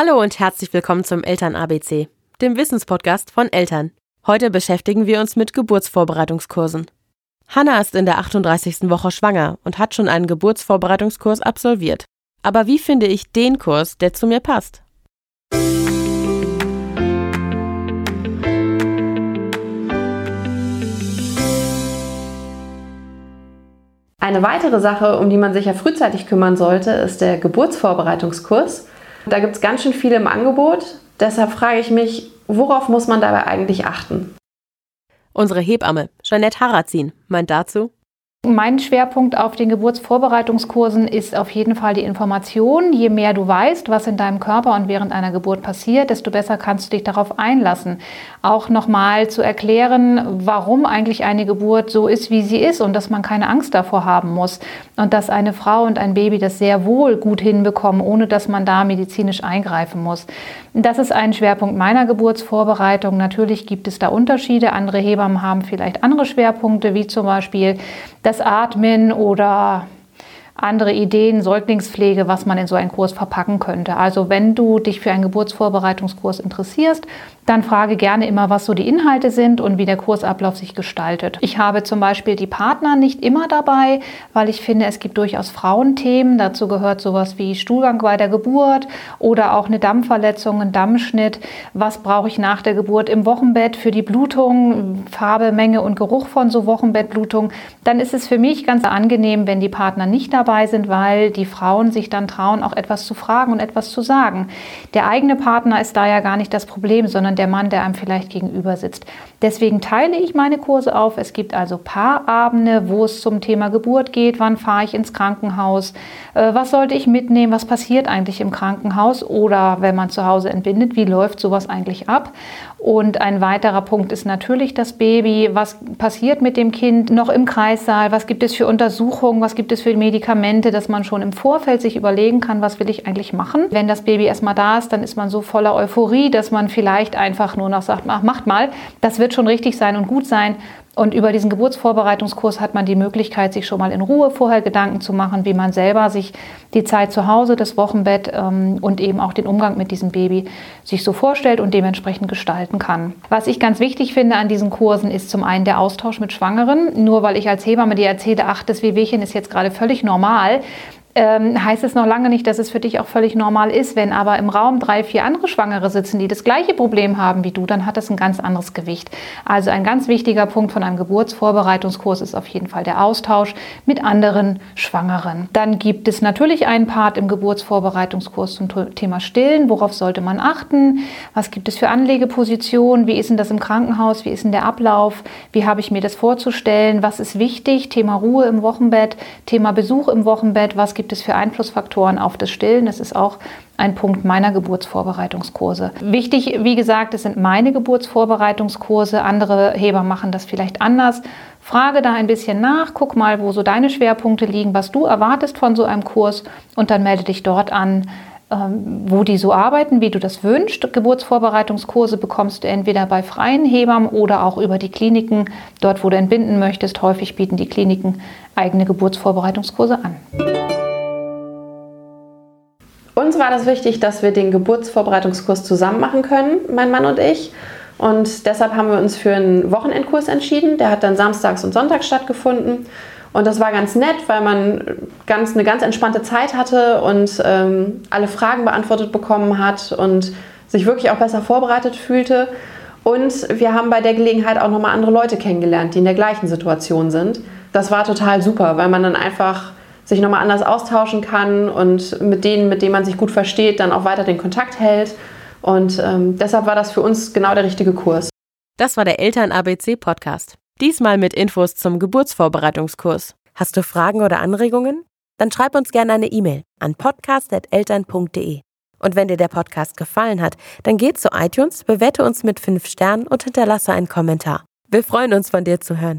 Hallo und herzlich willkommen zum Eltern ABC, dem Wissenspodcast von Eltern. Heute beschäftigen wir uns mit Geburtsvorbereitungskursen. Hanna ist in der 38. Woche schwanger und hat schon einen Geburtsvorbereitungskurs absolviert. Aber wie finde ich den Kurs, der zu mir passt? Eine weitere Sache, um die man sich ja frühzeitig kümmern sollte, ist der Geburtsvorbereitungskurs. Da gibt es ganz schön viel im Angebot. Deshalb frage ich mich, worauf muss man dabei eigentlich achten? Unsere Hebamme, Jeanette Harazin, meint dazu, mein Schwerpunkt auf den Geburtsvorbereitungskursen ist auf jeden Fall die Information. Je mehr du weißt, was in deinem Körper und während einer Geburt passiert, desto besser kannst du dich darauf einlassen. Auch nochmal zu erklären, warum eigentlich eine Geburt so ist, wie sie ist und dass man keine Angst davor haben muss und dass eine Frau und ein Baby das sehr wohl gut hinbekommen, ohne dass man da medizinisch eingreifen muss. Das ist ein Schwerpunkt meiner Geburtsvorbereitung. Natürlich gibt es da Unterschiede. Andere Hebammen haben vielleicht andere Schwerpunkte, wie zum Beispiel das Atmen oder andere Ideen, Säuglingspflege, was man in so einen Kurs verpacken könnte. Also wenn du dich für einen Geburtsvorbereitungskurs interessierst, dann frage gerne immer, was so die Inhalte sind und wie der Kursablauf sich gestaltet. Ich habe zum Beispiel die Partner nicht immer dabei, weil ich finde, es gibt durchaus Frauenthemen. Dazu gehört sowas wie Stuhlgang bei der Geburt oder auch eine Dammverletzung, ein Dammschnitt. Was brauche ich nach der Geburt im Wochenbett für die Blutung, Farbe, Menge und Geruch von so Wochenbettblutung? Dann ist es für mich ganz angenehm, wenn die Partner nicht dabei sind, weil die Frauen sich dann trauen, auch etwas zu fragen und etwas zu sagen. Der eigene Partner ist da ja gar nicht das Problem, sondern der Mann, der einem vielleicht gegenüber sitzt. Deswegen teile ich meine Kurse auf. Es gibt also Paarabende, wo es zum Thema Geburt geht. Wann fahre ich ins Krankenhaus? Äh, was sollte ich mitnehmen? Was passiert eigentlich im Krankenhaus? Oder wenn man zu Hause entbindet, wie läuft sowas eigentlich ab? Und ein weiterer Punkt ist natürlich das Baby. Was passiert mit dem Kind noch im Kreissaal? Was gibt es für Untersuchungen? Was gibt es für Medikamente, dass man schon im Vorfeld sich überlegen kann, was will ich eigentlich machen? Wenn das Baby erstmal da ist, dann ist man so voller Euphorie, dass man vielleicht einfach nur noch sagt, ach, macht mal. Das wird schon richtig sein und gut sein. Und über diesen Geburtsvorbereitungskurs hat man die Möglichkeit, sich schon mal in Ruhe vorher Gedanken zu machen, wie man selber sich die Zeit zu Hause, das Wochenbett ähm, und eben auch den Umgang mit diesem Baby sich so vorstellt und dementsprechend gestalten kann. Was ich ganz wichtig finde an diesen Kursen ist zum einen der Austausch mit Schwangeren. Nur weil ich als Hebamme dir erzähle, ach, das Wehwehchen ist jetzt gerade völlig normal, normal ähm, heißt es noch lange nicht, dass es für dich auch völlig normal ist. Wenn aber im Raum drei, vier andere Schwangere sitzen, die das gleiche Problem haben wie du, dann hat das ein ganz anderes Gewicht. Also ein ganz wichtiger Punkt von einem Geburtsvorbereitungskurs ist auf jeden Fall der Austausch mit anderen Schwangeren. Dann gibt es natürlich einen Part im Geburtsvorbereitungskurs zum Thema Stillen. Worauf sollte man achten? Was gibt es für Anlegepositionen? Wie ist denn das im Krankenhaus? Wie ist denn der Ablauf? Wie habe ich mir das vorzustellen? Was ist wichtig? Thema Ruhe im Wochenbett, Thema Besuch im Wochenbett. Was gibt es für Einflussfaktoren auf das Stillen? Das ist auch ein Punkt meiner Geburtsvorbereitungskurse. Wichtig, wie gesagt, es sind meine Geburtsvorbereitungskurse. Andere Heber machen das vielleicht anders. Frage da ein bisschen nach, guck mal, wo so deine Schwerpunkte liegen, was du erwartest von so einem Kurs und dann melde dich dort an ähm, wo die so arbeiten, wie du das wünschst. Geburtsvorbereitungskurse bekommst du entweder bei freien Hebammen oder auch über die Kliniken, dort wo du entbinden möchtest. Häufig bieten die Kliniken eigene Geburtsvorbereitungskurse an. Uns war das wichtig, dass wir den Geburtsvorbereitungskurs zusammen machen können, mein Mann und ich. Und deshalb haben wir uns für einen Wochenendkurs entschieden. Der hat dann samstags und sonntags stattgefunden. Und das war ganz nett, weil man ganz, eine ganz entspannte Zeit hatte und ähm, alle Fragen beantwortet bekommen hat und sich wirklich auch besser vorbereitet fühlte. Und wir haben bei der Gelegenheit auch nochmal andere Leute kennengelernt, die in der gleichen Situation sind. Das war total super, weil man dann einfach sich nochmal anders austauschen kann und mit denen, mit denen man sich gut versteht, dann auch weiter den Kontakt hält. Und ähm, deshalb war das für uns genau der richtige Kurs. Das war der Eltern-ABC-Podcast. Diesmal mit Infos zum Geburtsvorbereitungskurs. Hast du Fragen oder Anregungen? Dann schreib uns gerne eine E-Mail an podcast.eltern.de. Und wenn dir der Podcast gefallen hat, dann geh zu iTunes, bewerte uns mit 5 Sternen und hinterlasse einen Kommentar. Wir freuen uns, von dir zu hören.